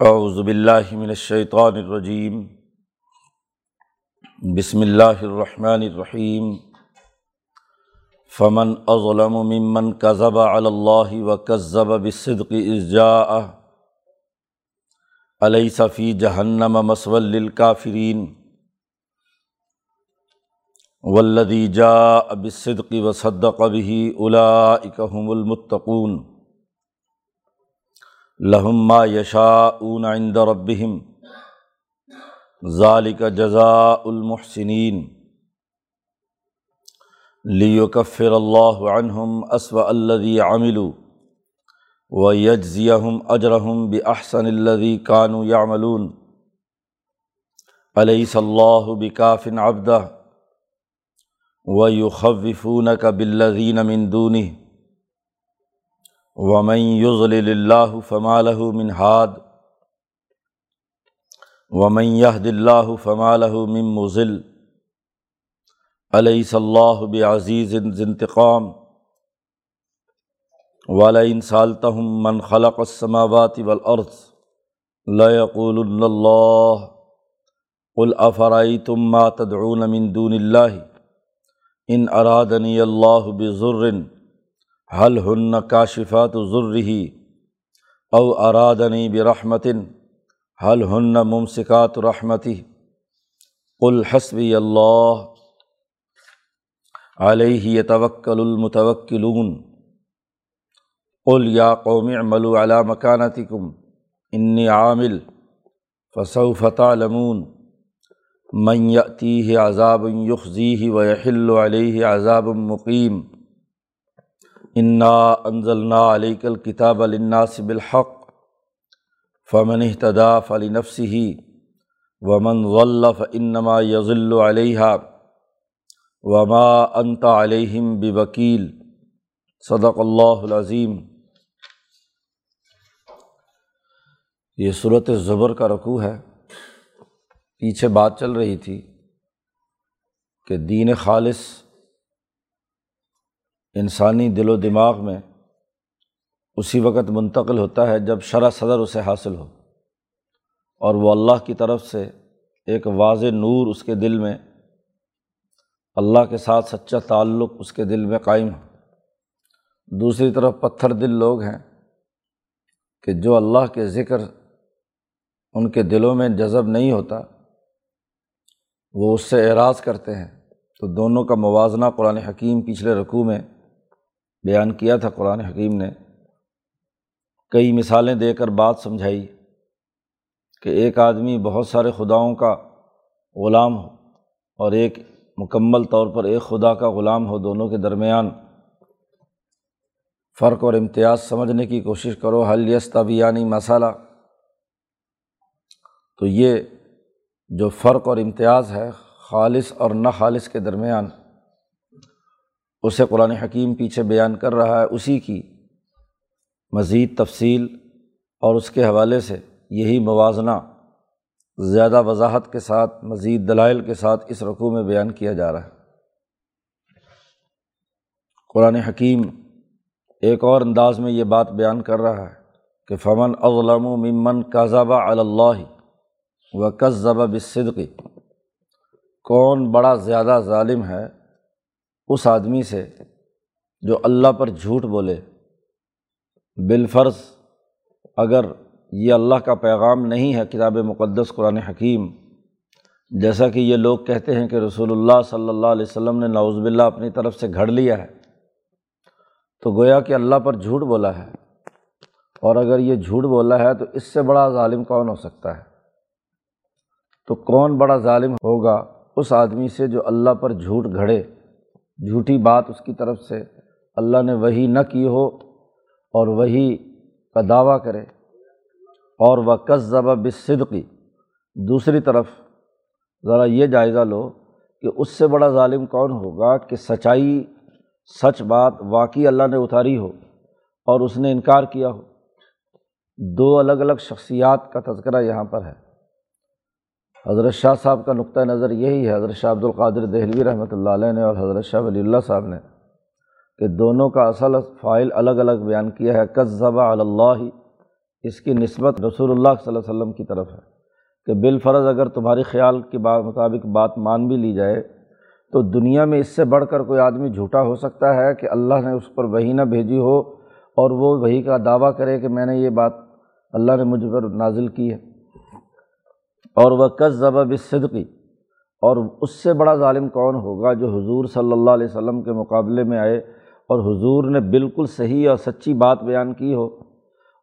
اعوذ باللہ من الشیطان الرجیم بسم اللہ الرحمن الرحیم فمن اظلم ممن كذب على الله وكذب بالصدق اذ جاءه اليس في جهنم مثوى للكافرين والذي جاء بالصدق وصدق به اولئك هم المتقون لہم ما یشاءون عند ربهم. ذالک جزاء المحسنین لیکفر اللہ عنہم اسوأ الذی عملوا ویجزیہم اجرہم باحسن الذی کانوا یعملون الیس اللہ بکاف عبدہ ویخوفونک بالذین من دونہ ومن یضلل اللہ فما له من ہاد ومن يهد اللہ فما له من مضل علیہ اللہ بعزیز ذی انتقام ولئن سالتهم من خلق السماوات والارض ليقولن اللہ قل افرأيتم ما تدعون من دون اللہ ان ارادنی اللہ بضر حل ہن کا شفات ضرری او ارادنی برحمتن حل ہن ممسکات رحمتی الحسبی اللہ علیہ توکل المتوکلون قل یا قوم اعملوا علی مکانتکم انی عامل، فسوف تعلمون. من یأتیہ عذاب یخزیہ ویحل علیہ عذاب مقیم انا انزلنا علیک الکتاب الناصب الحق فمن اہتدا فلی نفسی ومن غلف انما یضل علیہ وما انت علیہم بوکیل صدق اللہ العظیم یہ صورت زبر کا رقوع ہے۔ پیچھے بات چل رہی تھی کہ دین خالص انسانی دل و دماغ میں اسی وقت منتقل ہوتا ہے جب شرح صدر اسے حاصل ہو اور وہ اللہ کی طرف سے ایک واضح نور اس کے دل میں، اللہ کے ساتھ سچا تعلق اس کے دل میں قائم ہو۔ دوسری طرف پتھر دل لوگ ہیں کہ جو اللہ کے ذکر ان کے دلوں میں جذب نہیں ہوتا، وہ اس سے اعراض کرتے ہیں۔ تو دونوں کا موازنہ قرآن حکیم پچھلے رقوع میں بیان کیا تھا قرآن حکیم نے، کئی مثالیں دے کر بات سمجھائی کہ ایک آدمی بہت سارے خداؤں کا غلام ہو اور ایک مکمل طور پر ایک خدا کا غلام ہو، دونوں کے درمیان فرق اور امتیاز سمجھنے کی کوشش کرو۔ حل یس طبیانی مسالہ تو یہ جو فرق اور امتیاز ہے خالص اور نہ خالص کے درمیان اسے قرآن حکیم پیچھے بیان کر رہا ہے اسی کی مزید تفصیل اور اس کے حوالے سے یہی موازنہ زیادہ وضاحت کے ساتھ، مزید دلائل کے ساتھ اس رقوع میں بیان کیا جا رہا ہے۔ قرآن حکیم ایک اور انداز میں یہ بات بیان کر رہا ہے کہ فمن اغلم و ممن کاذابہ اللّہ و قذبہ بصدقی کون بڑا زیادہ ظالم ہے اس آدمی سے جو اللہ پر جھوٹ بولے، بالفرض اگر یہ اللہ کا پیغام نہیں ہے کتاب مقدس قرآن حکیم، جیسا کہ یہ لوگ کہتے ہیں کہ رسول اللہ صلی اللہ علیہ وسلم نے نوز باللہ اپنی طرف سے گھڑ لیا ہے، تو گویا کہ اللہ پر جھوٹ بولا ہے۔ اور اگر یہ جھوٹ بولا ہے تو اس سے بڑا ظالم کون ہو سکتا ہے؟ تو کون بڑا ظالم ہوگا اس آدمی سے جو اللہ پر جھوٹ گھڑے؟ جھوٹی بات اس کی طرف سے اللہ نے وہی نہ کی ہو اور وہی کا دعویٰ کرے اور وہ قصبہ بصدقی دوسری طرف ذرا یہ جائزہ لو کہ اس سے بڑا ظالم کون ہوگا کہ سچائی سچ بات واقعی اللہ نے اتاری ہو اور اس نے انکار کیا ہو۔ دو الگ الگ شخصیات کا تذکرہ یہاں پر ہے۔ حضرت شاہ صاحب کا نقطۂ نظر یہی ہے، حضرت شاہ عبد القادر دہلوی رحمۃ اللہ علیہ نے اور حضرت شاہ ولی اللہ صاحب نے کہ دونوں کا اصل فائل الگ الگ بیان کیا ہے قصبہ اللہ، اس کی نسبت رسول اللہ صلی اللہ علیہ وسلم کی طرف ہے کہ بالفرض اگر تمہاری خیال کے بات مطابق بات مان بھی لی جائے تو دنیا میں اس سے بڑھ کر کوئی آدمی جھوٹا ہو سکتا ہے کہ اللہ نے اس پر وہی نہ بھیجی ہو اور وہ وہی کا دعویٰ کرے کہ میں نے یہ بات اللہ نے مجھ پر نازل کی ہے۔ اور وہ کس ضبب صدقی اور اس سے بڑا ظالم کون ہوگا جو حضور صلی اللہ علیہ وسلم کے مقابلے میں آئے اور حضور نے بالکل صحیح اور سچی بات بیان کی ہو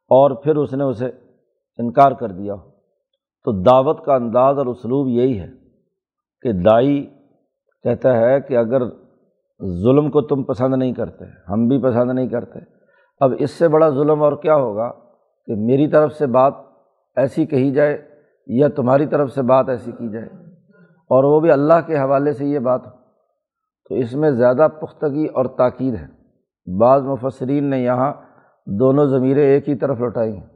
اور پھر اس نے اسے انکار کر دیا ہو۔ تو دعوت کا انداز اور اسلوب یہی ہے کہ دائی کہتا ہے کہ اگر ظلم کو تم پسند نہیں کرتے، ہم بھی پسند نہیں کرتے، اب اس سے بڑا ظلم اور کیا ہوگا کہ میری طرف سے بات ایسی کہی جائے یا تمہاری طرف سے بات ایسی کی جائے اور وہ بھی اللہ کے حوالے سے یہ بات ہو، تو اس میں زیادہ پختگی اور تاکید ہے۔ بعض مفسرین نے یہاں دونوں ضمیریں ایک ہی طرف لوٹائی ہیں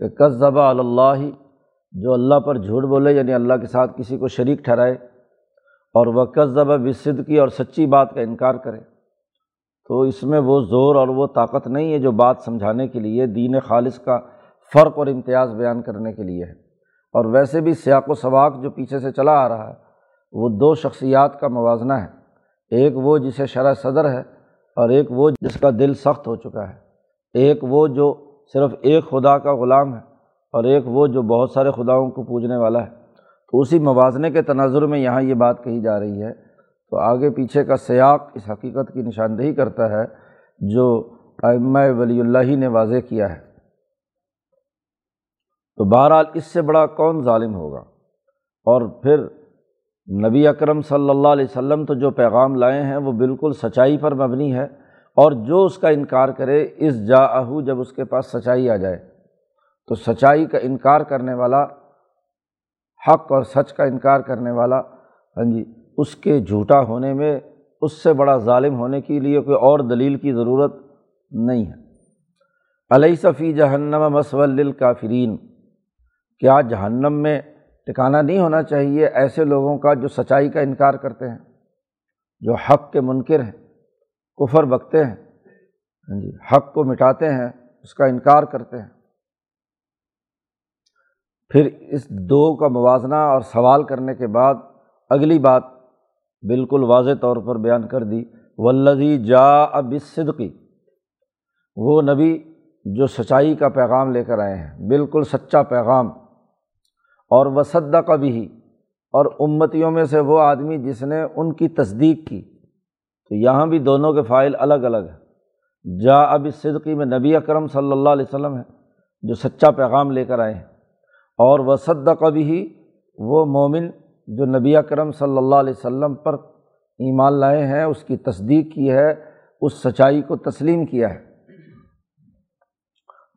کہ کس ذبح اللہ، جو اللہ پر جھوٹ بولے یعنی اللہ کے ساتھ کسی کو شریک ٹھہرائے، اور وہ کس ذبح بصد کی اور سچی بات کا انکار کرے۔ تو اس میں وہ زور اور وہ طاقت نہیں ہے جو بات سمجھانے کے لیے، دین خالص کا فرق اور امتیاز بیان کرنے کے لیے ہے۔ اور ویسے بھی سیاق و سواق جو پیچھے سے چلا آ رہا ہے، وہ دو شخصیات کا موازنہ ہے۔ ایک وہ جسے شرح صدر ہے اور ایک وہ جس کا دل سخت ہو چکا ہے۔ ایک وہ جو صرف ایک خدا کا غلام ہے اور ایک وہ جو بہت سارے خداؤں کو پوجنے والا ہے۔ تو اسی موازنے کے تناظر میں یہاں یہ بات کہی جا رہی ہے۔ تو آگے پیچھے کا سیاق اس حقیقت کی نشاندہی کرتا ہے جو امہ ولی اللہ نے واضح کیا ہے۔ تو بہرحال اس سے بڑا کون ظالم ہوگا؟ اور پھر نبی اکرم صلی اللہ علیہ وسلم تو جو پیغام لائے ہیں وہ بالکل سچائی پر مبنی ہے، اور جو اس کا انکار کرے، اس جا اہو جب اس کے پاس سچائی آ جائے۔ تو سچائی کا انکار کرنے والا، حق اور سچ کا انکار کرنے والا ہاں جی اس کے جھوٹا ہونے میں، اس سے بڑا ظالم ہونے کے لیے کوئی اور دلیل کی ضرورت نہیں ہے۔ علیہ صفی جہنم مسول کافرین کیا جہنم میں ٹکانا نہیں ہونا چاہیے ایسے لوگوں کا جو سچائی کا انکار کرتے ہیں، جو حق کے منکر ہیں، کفر بکتے ہیں ہاں جی حق کو مٹاتے ہیں، اس کا انکار کرتے ہیں۔ پھر اس دو کا موازنہ اور سوال کرنے کے بعد اگلی بات بالکل واضح طور پر بیان کر دی ولدی جا اب صدقی وہ نبی جو سچائی کا پیغام لے کر آئے ہیں، بالکل سچا پیغام۔ اور وصدہ کا بھی اور امتیوں میں سے وہ آدمی جس نے ان کی تصدیق کی۔ تو یہاں بھی دونوں کے فائل الگ الگ ہیں۔ جا اب اس صدقی میں نبی اکرم صلی اللہ علیہ وسلم ہے جو سچا پیغام لے کر آئے ہیں۔ اور وصدہ کا بھی وہ مومن جو نبی اکرم صلی اللہ علیہ وسلم پر ایمان لائے ہیں، اس کی تصدیق کی ہے، اس سچائی کو تسلیم کیا ہے۔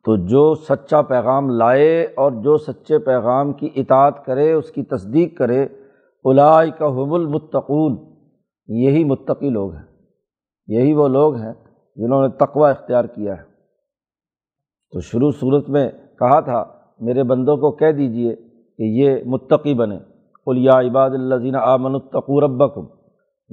تو جو سچا پیغام لائے اور جو سچے پیغام کی اطاعت کرے، اس کی تصدیق کرے الائی کا حب المتقون، یہی متقی لوگ ہیں۔ یہی وہ لوگ ہیں جنہوں نے تقوی اختیار کیا ہے۔ تو شروع صورت میں کہا تھا، میرے بندوں کو کہہ دیجیے کہ یہ متقی بنے۔ الیا عباد اللہ آمن ربکم،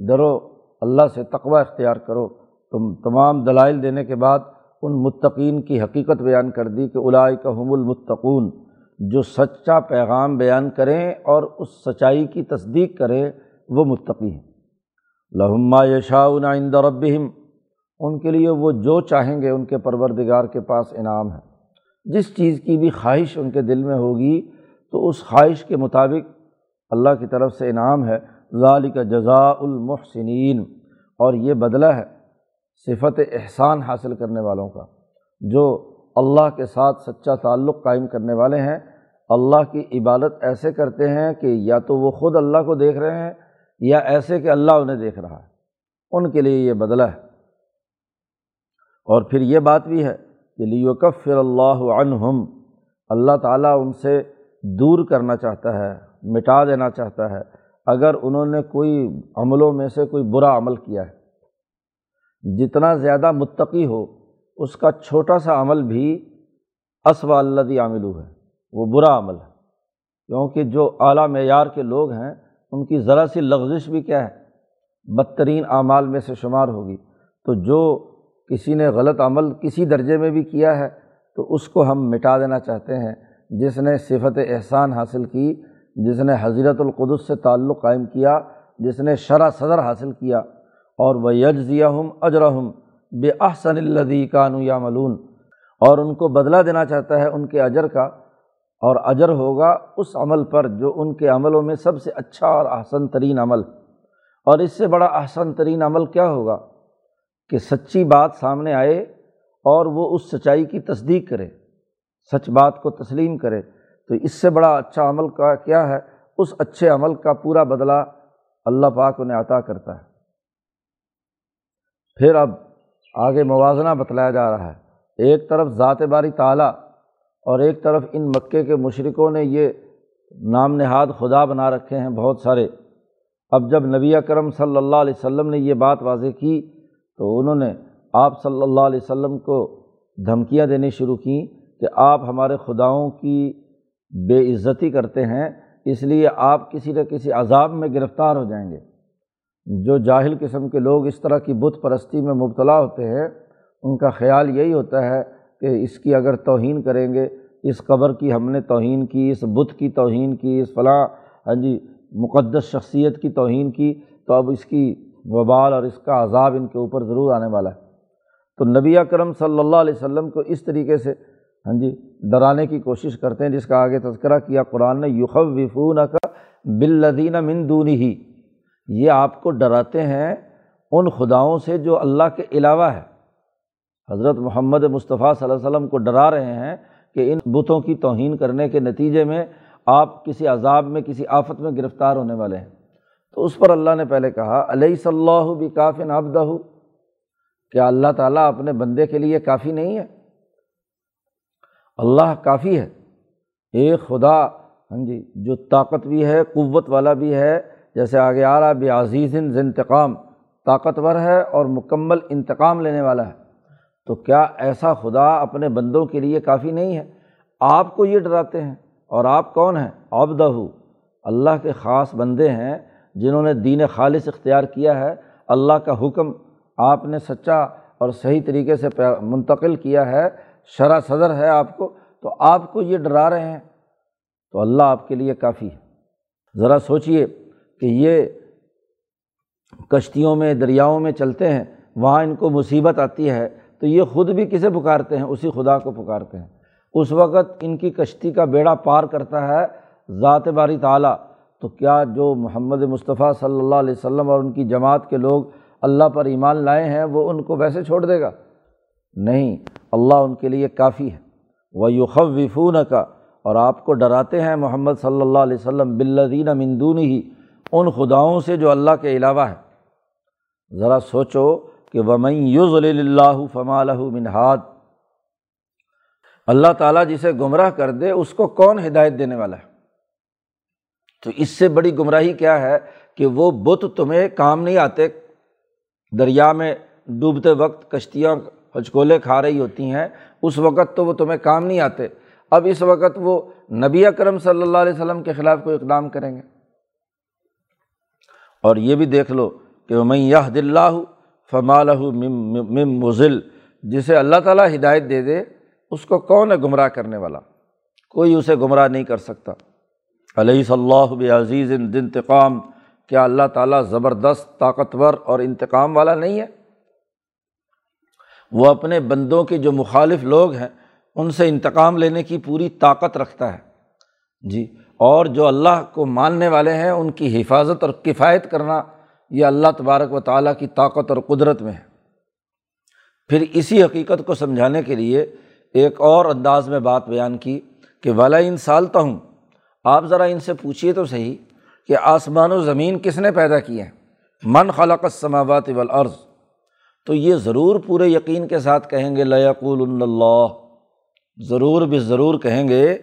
ڈرو، اللہ سے تقوی اختیار کرو۔ تم تمام دلائل دینے کے بعد ان متقین کی حقیقت بیان کر دی کہ الائی کا حم المتقون، جو سچا پیغام بیان کریں اور اس سچائی کی تصدیق کریں، وہ متقی ہیں۔ لہما یشاء عند ربہم، ان کے لیے وہ جو چاہیں گے ان کے پروردگار کے پاس انعام ہے۔ جس چیز کی بھی خواہش ان کے دل میں ہوگی، تو اس خواہش کے مطابق اللہ کی طرف سے انعام ہے۔ ظال کا جزا المحسنین، اور یہ بدلہ ہے۔ صفت احسان حاصل کرنے والوں کا، جو اللہ کے ساتھ سچا تعلق قائم کرنے والے ہیں۔ اللہ کی عبادت ایسے کرتے ہیں کہ یا تو وہ خود اللہ کو دیکھ رہے ہیں یا ایسے کہ اللہ انہیں دیکھ رہا ہے۔ ان کے لیے یہ بدلہ ہے۔ اور پھر یہ بات بھی ہے کہ لیوکف فر اللہ عنہم اللہ تعالیٰ ان سے دور کرنا چاہتا ہے، مٹا دینا چاہتا ہے۔ اگر انہوں نے کوئی عملوں میں سے کوئی برا عمل کیا ہے جتنا زیادہ متقی ہو، اس کا چھوٹا سا عمل بھی اسوا اللہ عامل ہے۔ وہ برا عمل ہے۔ کیونکہ جو اعلیٰ معیار کے لوگ ہیں، ان کی ذرا سی لغزش بھی کیا ہے؟ بدترین اعمال میں سے شمار ہوگی۔ تو جو کسی نے غلط عمل کسی درجے میں بھی کیا ہے، تو اس کو ہم مٹا دینا چاہتے ہیں۔ جس نے صفت احسان حاصل کی، جس نے حضرت القدس سے تعلق قائم کیا، جس نے شرح صدر حاصل کیا اور وہ یجزیہ ہم اجرحم بے احسن الدی کانو یا ملون اور ان کو بدلہ دینا چاہتا ہے ان کے اجر کا، اور اجر ہوگا اس عمل پر جو ان کے عملوں میں سب سے اچھا اور احسن ترین عمل۔ اور اس سے بڑا احسن ترین عمل کیا ہوگا؟ کہ سچی بات سامنے آئے اور وہ اس سچائی کی تصدیق کرے، سچ بات کو تسلیم کرے۔ تو اس سے بڑا اچھا عمل کا کیا ہے؟ اس اچھے عمل کا پورا بدلہ اللہ پاک انہیں عطا کرتا ہے۔ پھر اب آگے موازنہ بتلایا جا رہا ہے۔ ایک طرف ذات باری تعلیٰ اور ایک طرف ان مکے کے مشرقوں نے یہ نام نہاد خدا بنا رکھے ہیں بہت سارے۔ اب جب نبی کرم صلی اللہ علیہ وسلم نے یہ بات واضح کی تو انہوں نے آپ صلی اللہ علیہ وسلم کو دھمکیاں دینی شروع کیں کہ آپ ہمارے خداؤں کی بے عزتی کرتے ہیں، اس لیے آپ کسی نہ کسی عذاب میں گرفتار ہو جائیں گے۔ جو جاہل قسم کے لوگ اس طرح کی بت پرستی میں مبتلا ہوتے ہیں، ان کا خیال یہی ہوتا ہے کہ اس کی اگر توہین کریں گے، اس قبر کی ہم نے توہین کی، اس بت کی توہین کی، اس فلاں ہاں جی مقدس شخصیت کی توہین کی، تو اب اس کی وبال اور اس کا عذاب ان کے اوپر ضرور آنے والا ہے۔ تو نبی اکرم صلی اللہ علیہ وسلم کو اس طریقے سے ہاں جی ڈرانے کی کوشش کرتے ہیں، جس کا آگے تذکرہ کیا، قرآن نے یوخ وفون کا بلدین مندونی ہی یہ آپ کو ڈراتے ہیں ان خداؤں سے جو اللہ کے علاوہ ہے۔ حضرت محمد مصطفیٰ صلی اللہ علیہ وسلم کو ڈرا رہے ہیں کہ ان بتوں کی توہین کرنے کے نتیجے میں آپ کسی عذاب میں، کسی آفت میں گرفتار ہونے والے ہیں۔ تو اس پر اللہ نے پہلے کہا علیہ صلی اللہ بھی کافی نابدہ کیا اللہ تعالیٰ اپنے بندے کے لیے کافی نہیں ہے؟ اللہ کافی ہے۔ ایک خدا ہاں جی جو طاقت بھی ہے، قوت والا بھی ہے جیسے آگے آ رہا بے عزیز انتقام، طاقتور ہے اور مکمل انتقام لینے والا ہے۔ تو کیا ایسا خدا اپنے بندوں کے لیے کافی نہیں ہے؟ آپ کو یہ ڈراتے ہیں اور آپ کون ہیں؟ عبدہ۔ اللہ کے خاص بندے ہیں جنہوں نے دین خالص اختیار کیا ہے۔ اللہ کا حکم آپ نے سچا اور صحیح طریقے سے منتقل کیا ہے۔ شرح صدر ہے آپ کو، تو آپ کو یہ ڈرا رہے ہیں۔ تو اللہ آپ کے لیے کافی ہے۔ ذرا سوچیے کہ یہ کشتیوں میں، دریاؤں میں چلتے ہیں، وہاں ان کو مصیبت آتی ہے، تو یہ خود بھی کسے پکارتے ہیں؟ اسی خدا کو پکارتے ہیں۔ اس وقت ان کی کشتی کا بیڑا پار کرتا ہے ذات باری تعلیٰ تو کیا جو محمد مصطفیٰ صلی اللہ علیہ وسلم اور ان کی جماعت کے لوگ اللہ پر ایمان لائے ہیں، وہ ان کو ویسے چھوڑ دے گا؟ نہیں، اللہ ان کے لیے کافی ہے۔ وہ یوخو وفون کا اور آپ کو ڈراتے ہیں محمد صلی اللہ علیہ وسلم بلدین مندون ہی ان خداؤں سے جو اللہ کے علاوہ ہے۔ ذرا سوچو کہ ومن یوز اللہ فمال منہاد اللہ تعالیٰ جسے گمراہ کر دے، اس کو کون ہدایت دینے والا ہے؟ تو اس سے بڑی گمراہی کیا ہے کہ وہ بت تمہیں کام نہیں آتے، دریا میں ڈوبتے وقت کشتیاں ہچکولے کھا رہی ہوتی ہیں، اس وقت تو وہ تمہیں کام نہیں آتے۔ اب اس وقت وہ نبی اکرم صلی اللہ علیہ وسلم کے خلاف کوئی اقدام کریں گے۔ اور یہ بھی دیکھ لو کہ میں یہ دلّہ فمال مم مزل جسے اللہ تعالیٰ ہدایت دے دے، اس کو کون ہے گمراہ کرنے والا؟ کوئی اسے گمراہ نہیں کر سکتا۔ علیہ صلی اللہ عزیز انتقام؟ کیا اللہ تعالیٰ زبردست طاقتور اور انتقام والا نہیں ہے؟ وہ اپنے بندوں کے جو مخالف لوگ ہیں، ان سے انتقام لینے کی پوری طاقت رکھتا ہے۔ جی اور جو اللہ کو ماننے والے ہیں، ان کی حفاظت اور کفایت کرنا یہ اللہ تبارک و تعالیٰ کی طاقت اور قدرت میں ہے۔ پھر اسی حقیقت کو سمجھانے کے لیے ایک اور انداز میں بات بیان کی کہ والا ان سالتا ہوں آپ ذرا ان سے پوچھیے تو صحیح کہ آسمان و زمین کس نے پیدا کیے ہیں؟ من خلق سماوات والارض۔ تو یہ ضرور پورے یقین کے ساتھ کہیں گے لیقول اللہ۔ ضرور بھی ضرور کہیں گے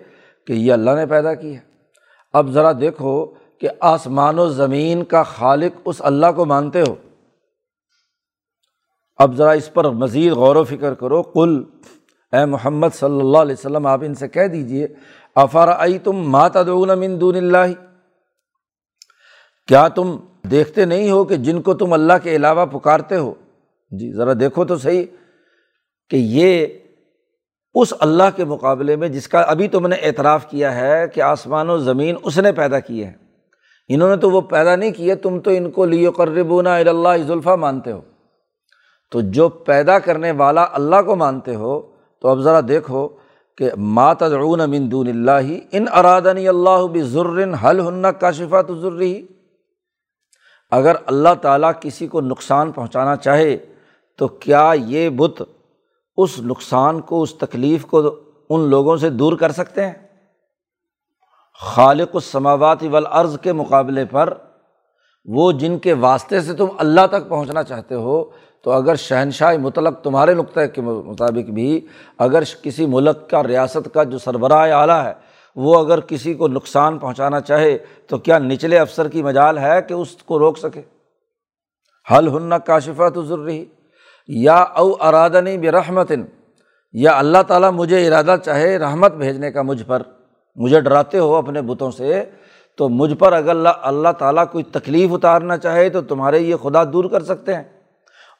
کہ یہ اللہ نے پیدا کی ہے اب ذرا دیکھو کہ آسمان و زمین کا خالق اس اللہ کو مانتے ہو۔ اب ذرا اس پر مزید غور و فکر کرو۔ کل اے محمد صلی اللہ علیہ وسلم، آپ ان سے کہہ دیجیے افار آئی تم مات من دون اللہ؟ کیا تم دیکھتے نہیں ہو کہ جن کو تم اللہ کے علاوہ پکارتے ہو؟ جی ذرا دیکھو تو صحیح کہ یہ اس اللہ کے مقابلے میں جس کا ابھی تم نے اعتراف کیا ہے کہ آسمان و زمین اس نے پیدا کیے ہیں۔ انہوں نے تو وہ پیدا نہیں کیے، تم تو ان کو لیو قربون اللہ ظلفہ مانتے ہو۔ تو جو پیدا کرنے والا اللہ کو مانتے ہو، تو اب ذرا دیکھو کہ ماتعون امن دون اللہ، ان ارادنی اللہ بر حل ہن کا شفا تو ضروری اگر اللہ تعالیٰ کسی کو نقصان پہنچانا چاہے، تو کیا یہ بت اس نقصان کو، اس تکلیف کو ان لوگوں سے دور کر سکتے ہیں؟ خالق السماوات والارض کے مقابلے پر وہ جن کے واسطے سے تم اللہ تک پہنچنا چاہتے ہو، تو اگر شہنشاہ مطلق تمہارے نقطۂ کے مطابق بھی اگر کسی ملک کا ریاست کا جو سربراہ اعلیٰ ہے، وہ اگر کسی کو نقصان پہنچانا چاہے، تو کیا نچلے افسر کی مجال ہے کہ اس کو روک سکے؟ حل ہن کاشفہ تو ضروری یا او ارادنی برحمتن، یا اللہ تعالیٰ مجھے ارادہ چاہے رحمت بھیجنے کا مجھ پر، مجھے ڈراتے ہو اپنے بتوں سے، تو مجھ پر اگر اللہ اللہ تعالیٰ کوئی تکلیف اتارنا چاہے تو تمہارے یہ خدا دور کر سکتے ہیں۔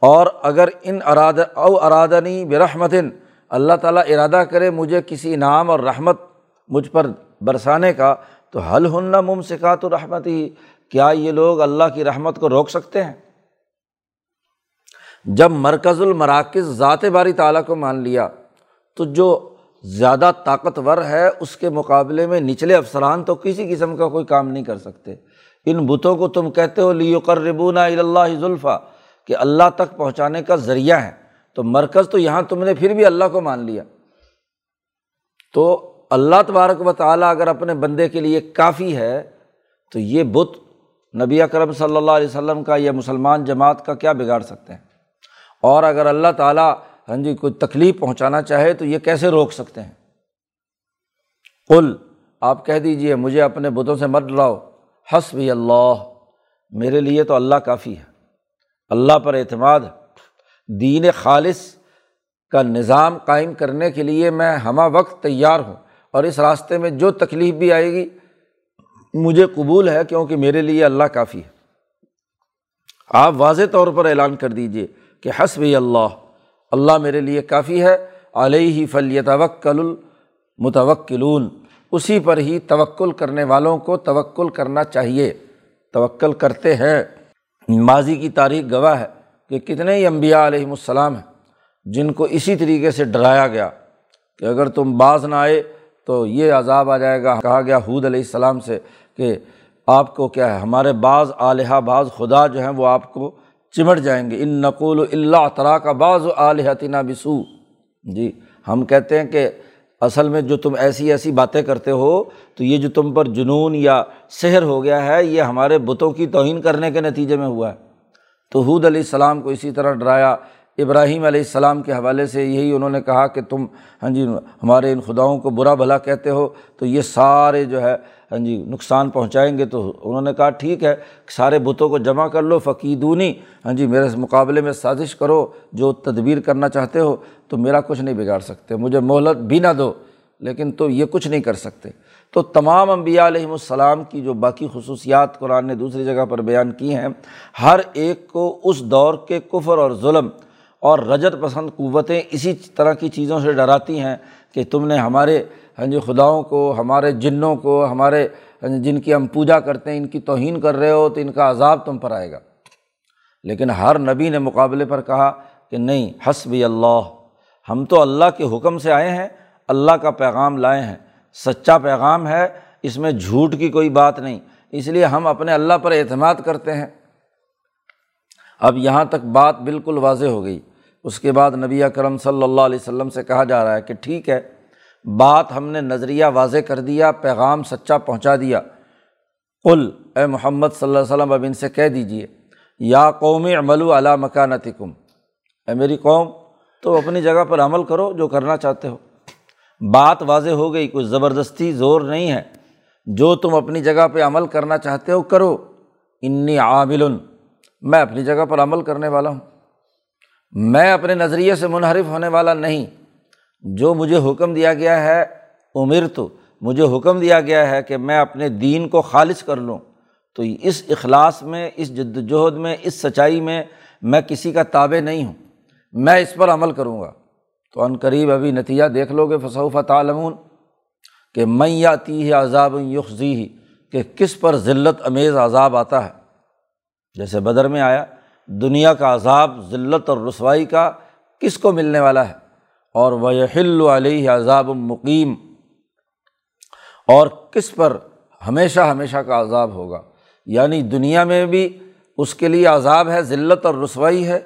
اور اگر ان اراد او ارادنی برحمتن، اللہ تعالیٰ ارادہ کرے مجھے کسی انعام اور رحمت مجھ پر برسانے کا، تو حل ہننا مم سکھا تو رحمت ہی کیا یہ لوگ اللہ کی رحمت کو روک سکتے ہیں؟ جب مرکز المراکز ذات باری تعالیٰ کو مان لیا، تو جو زیادہ طاقتور ہے، اس کے مقابلے میں نچلے افسران تو کسی قسم کا کوئی کام نہیں کر سکتے۔ ان بتوں کو تم کہتے ہو لیو قربون اللہ ظلفہ کہ اللہ تک پہنچانے کا ذریعہ ہے۔ تو مرکز تو یہاں تم نے پھر بھی اللہ کو مان لیا۔ تو اللہ تبارک و تعالیٰ اگر اپنے بندے کے لیے کافی ہے، تو یہ بت نبی اکرم صلی اللہ علیہ وسلم کا یا مسلمان جماعت کا کیا بگاڑ سکتے ہیں؟ اور اگر اللہ تعالیٰ ہاں جی کوئی تکلیف پہنچانا چاہے تو یہ کیسے روک سکتے ہیں؟ کل آپ کہہ دیجیے مجھے اپنے بتوں سے مت ڈراؤ۔ حس بھی اللہ، میرے لیے تو اللہ کافی ہے۔ اللہ پر اعتماد، دین خالص کا نظام قائم کرنے کے لیے میں ہمہ وقت تیار ہوں۔ اور اس راستے میں جو تکلیف بھی آئے گی، مجھے قبول ہے کیونکہ میرے لیے اللہ کافی ہے۔ آپ واضح طور پر اعلان کر دیجیے کہ حسب اللہ اللہ میرے لیے کافی ہے، علیہ ہی فلی المتوکلون، اسی پر ہی توکل کرنے والوں کو توکل کرنا چاہیے، توکل کرتے ہیں۔ ماضی کی تاریخ گواہ ہے کہ کتنے ہی امبیا علیہم السلام ہیں جن کو اسی طریقے سے ڈرایا گیا کہ اگر تم باز نہ آئے تو یہ عذاب آ جائے گا۔ کہا گیا حود علیہ السلام سے کہ آپ کو کیا ہے؟ ہمارے بعض آلیہ بعض خدا جو ہیں وہ آپ کو چمٹ جائیں گے۔ ان نقول اللہ طرح کا بعض و بسو جی ہم کہتے ہیں کہ اصل میں جو تم ایسی ایسی باتیں کرتے ہو، تو یہ جو تم پر جنون یا سحر ہو گیا ہے، یہ ہمارے بتوں کی توہین کرنے کے نتیجے میں ہوا ہے۔ تو حود علیہ السلام کو اسی طرح ڈرایا۔ ابراہیم علیہ السلام کے حوالے سے یہی انہوں نے کہا کہ تم ہاں جی ہمارے ان خداؤں کو برا بھلا کہتے ہو، تو یہ سارے جو ہے ہاں جی نقصان پہنچائیں گے تو انہوں نے کہا ٹھیک ہے، سارے بتوں کو جمع کر لو، فقیدونی ہاں جی میرے مقابلے میں سازش کرو، جو تدبیر کرنا چاہتے ہو تو میرا کچھ نہیں بگاڑ سکتے، مجھے مہلت بھی نہ دو، لیکن تو یہ کچھ نہیں کر سکتے۔ تو تمام انبیاء علیہم السلام کی جو باقی خصوصیات قرآن نے دوسری جگہ پر بیان کی ہیں، ہر ایک کو اس دور کے کفر اور ظلم اور رجت پسند قوتیں اسی طرح کی چیزوں سے ڈراتی ہیں کہ تم نے ہمارے ہاں جی خداؤں کو، ہمارے جنوں کو، ہمارے ہاں جی، جن کی ہم پوجا کرتے ہیں، ان کی توہین کر رہے ہو تو ان کا عذاب تم پر آئے گا۔ لیکن ہر نبی نے مقابلے پر کہا کہ نہیں، حسبی اللہ، ہم تو اللہ کے حکم سے آئے ہیں، اللہ کا پیغام لائے ہیں۔ سچا پیغام ہے، اس میں جھوٹ کی کوئی بات نہیں۔ اس لیے ہم اپنے اللہ پر اعتماد کرتے ہیں۔ اب یہاں تک بات بالکل واضح ہو گئی۔ اس کے بعد نبی کرم صلی اللہ علیہ وسلم سے کہا جا رہا ہے کہ ٹھیک ہے، بات ہم نے نظریہ واضح کر دیا، پیغام سچا پہنچا دیا۔ کل اے محمد صلی اللہ علیہ وسلم، اب ان سے کہہ دیجیے یا قومی عمل و علا مکانت کم اے میری قوم، تو اپنی جگہ پر عمل کرو جو کرنا چاہتے ہو۔ بات واضح ہو گئی، کوئی زبردستی زور نہیں ہے۔ جو تم اپنی جگہ پہ عمل کرنا چاہتے ہو، کرو۔ انی عامل میں اپنی جگہ پر عمل کرنے والا ہوں۔ میں اپنے نظریے سے منحرف ہونے والا نہیں۔ جو مجھے حکم دیا گیا ہے عمر تو مجھے حکم دیا گیا ہے کہ میں اپنے دین کو خالص کر لوں، تو اس اخلاص میں، اس جد وجہد میں، اس سچائی میں میں کسی کا تابع نہیں ہوں۔ میں اس پر عمل کروں گا۔ تو عن قریب ابھی نتیجہ دیکھ لو گے فصوف تعلمون کہ میں آتی ہے عذاب یخذی ہی کہ کس پر ذلت، امیز عذاب آتا ہے۔ جیسے بدر میں آیا دنیا کا عذاب، ذلت اور رسوائی کا کس کو ملنے والا ہے؟ اور وہ علیہ عذاب مقیم اور کس پر ہمیشہ ہمیشہ کا عذاب ہوگا؟ یعنی دنیا میں بھی اس کے لیے عذاب ہے، ذلت اور رسوائی ہے،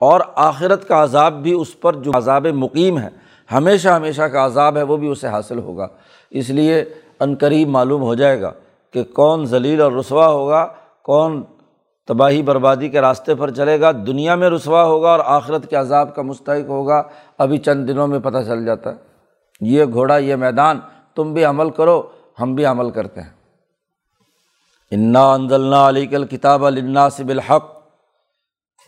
اور آخرت کا عذاب بھی اس پر جو عذاب مقیم ہے، ہمیشہ ہمیشہ کا عذاب ہے، وہ بھی اسے حاصل ہوگا۔ اس لیے قریب معلوم ہو جائے گا کہ کون ذلیل اور رسوا ہوگا، کون تباہی بربادی کے راستے پر چلے گا، دنیا میں رسوا ہوگا اور آخرت کے عذاب کا مستحق ہوگا۔ ابھی چند دنوں میں پتہ چل جاتا ہے۔ یہ گھوڑا، یہ میدان، تم بھی عمل کرو، ہم بھی عمل کرتے ہیں۔ انا انزلنا علی کل کتاب سے بالحق۔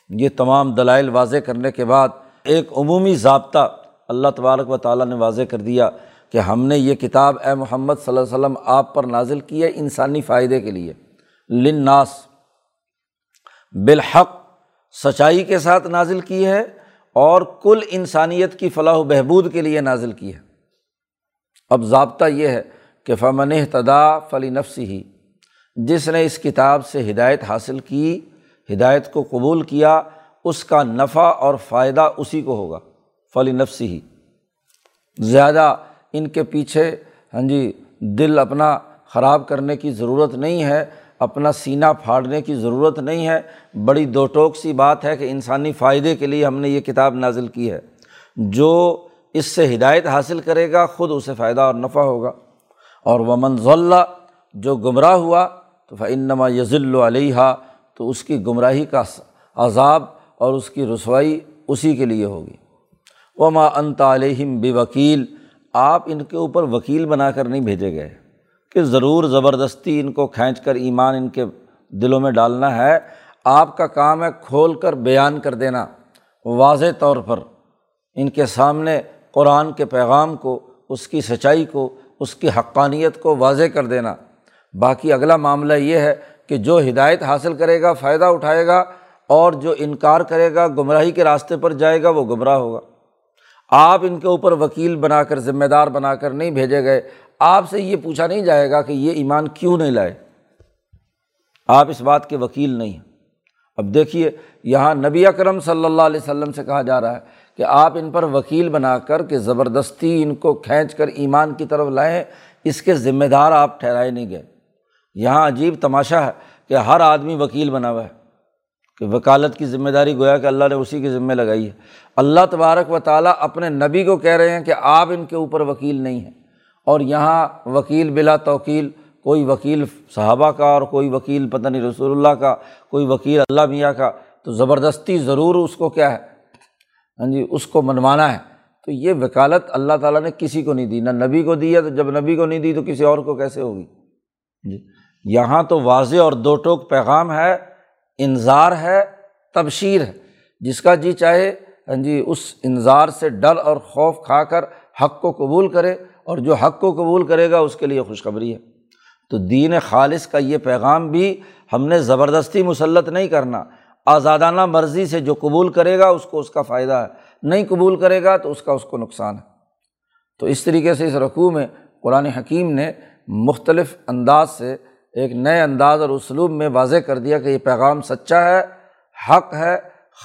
یہ تمام دلائل واضح کرنے کے بعد ایک عمومی ضابطہ اللہ تبارک و تعالیٰ نے واضح کر دیا کہ ہم نے یہ کتاب اے محمد صلی اللہ علیہ وسلم آپ پر نازل کی ہے انسانی فائدے کے لیے۔ لناس بالحق، سچائی کے ساتھ نازل کی ہے اور کل انسانیت کی فلاح و بہبود کے لیے نازل کی ہے۔ اب ضابطہ یہ ہے کہ فمن تدا فلی نفسی ہی جس نے اس کتاب سے ہدایت حاصل کی، ہدایت کو قبول کیا، اس کا نفع اور فائدہ اسی کو ہوگا فلی نفسی ہی زیادہ ان کے پیچھے ہاں جی دل اپنا خراب کرنے کی ضرورت نہیں ہے اپنا سینہ پھاڑنے کی ضرورت نہیں ہے۔ بڑی دو ٹوک سی بات ہے کہ انسانی فائدے کے لیے ہم نے یہ کتاب نازل کی ہے۔ جو اس سے ہدایت حاصل کرے گا، خود اسے فائدہ اور نفع ہوگا۔ اور وہ منظلہ جو گمراہ ہوا، تو فنما یزل علیہ تو اس کی گمراہی کا عذاب اور اس کی رسوائی اسی کے لیے ہوگی۔ وہ انت علیہم بے وکیل آپ ان کے اوپر وکیل بنا کر نہیں بھیجے گئے۔ کہ ضرور زبردستی ان کو کھینچ کر ایمان ان کے دلوں میں ڈالنا ہے۔ آپ کا کام ہے کھول کر بیان کر دینا، واضح طور پر۔ ان کے سامنے قرآن کے پیغام کو، اس کی سچائی کو، اس کی حقانیت کو واضح کر دینا۔ باقی اگلا معاملہ یہ ہے کہ جو ہدایت حاصل کرے گا، فائدہ اٹھائے گا، اور جو انکار کرے گا، گمراہی کے راستے پر جائے گا، وہ گمراہ ہوگا۔ آپ ان کے اوپر وکیل بنا کر، ذمہ دار بنا کر نہیں بھیجے گئے۔ آپ سے یہ پوچھا نہیں جائے گا کہ یہ ایمان کیوں نہیں لائے؟ آپ اس بات کے وکیل نہیں ہیں۔ اب دیکھیے، یہاں نبی اکرم صلی اللہ علیہ وسلم سے کہا جا رہا ہے کہ آپ ان پر وکیل بنا کر کہ زبردستی ان کو کھینچ کر ایمان کی طرف لائیں، اس کے ذمہ دار آپ ٹھہرائے نہیں گئے۔ یہاں عجیب تماشا ہے کہ ہر آدمی وکیل بنا ہوا ہے کہ وکالت کی ذمہ داری گویا کہ اللہ نے اسی کی ذمہ لگائی ہے۔ اللہ تبارک و تعالیٰ اپنے نبی کو کہہ رہے ہیں کہ آپ ان کے اوپر وکیل نہیں ہیں۔ اور یہاں وکیل بلا توکیل، کوئی وکیل صحابہ کا اور کوئی وکیل پتہ نہیں رسول اللہ کا، کوئی وکیل اللہ میاں کا، تو زبردستی ضرور اس کو کیا ہے؟ ہاں جی اس کو منوانا ہے۔ تو یہ وکالت اللہ تعالیٰ نے کسی کو نہیں دی، نہ نبی کو دی ہے تو جب نبی کو نہیں دی تو کسی اور کو کیسے ہوگی؟ ہاں جی یہاں تو واضح اور دو ٹوک پیغام ہے انظار ہے، تبشیر ہے۔ جس کا جی چاہے ہاں جی اس انظار سے ڈر اور خوف کھا کر حق کو قبول کرے۔ اور جو حق کو قبول کرے گا اس کے لیے خوشخبری ہے۔ تو دین خالص کا یہ پیغام بھی ہم نے زبردستی مسلط نہیں کرنا۔ آزادانہ مرضی سے جو قبول کرے گا اس کو اس کا فائدہ ہے۔ نہیں قبول کرے گا تو اس کا اس کو نقصان ہے۔ تو اس طریقے سے اس رقوع میں قرآن حکیم نے مختلف انداز سے ایک نئے انداز اور اسلوب میں واضح کر دیا کہ یہ پیغام سچا ہے، حق ہے،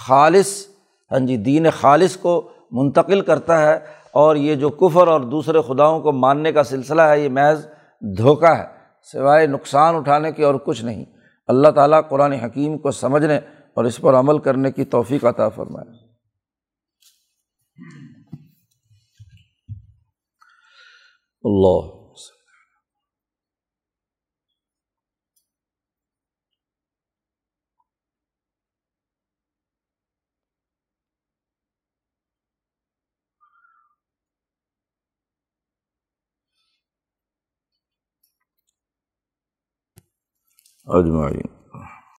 خالص ہاں جی دین خالص کو منتقل کرتا ہے۔ اور یہ جو کفر اور دوسرے خداؤں کو ماننے کا سلسلہ ہے، یہ محض دھوکہ ہے، سوائے نقصان اٹھانے کی اور کچھ نہیں۔ اللہ تعالیٰ قرآن حکیم کو سمجھنے اور اس پر عمل کرنے کی توفیق عطا فرمائے۔ اللہ۔ اجمعین۔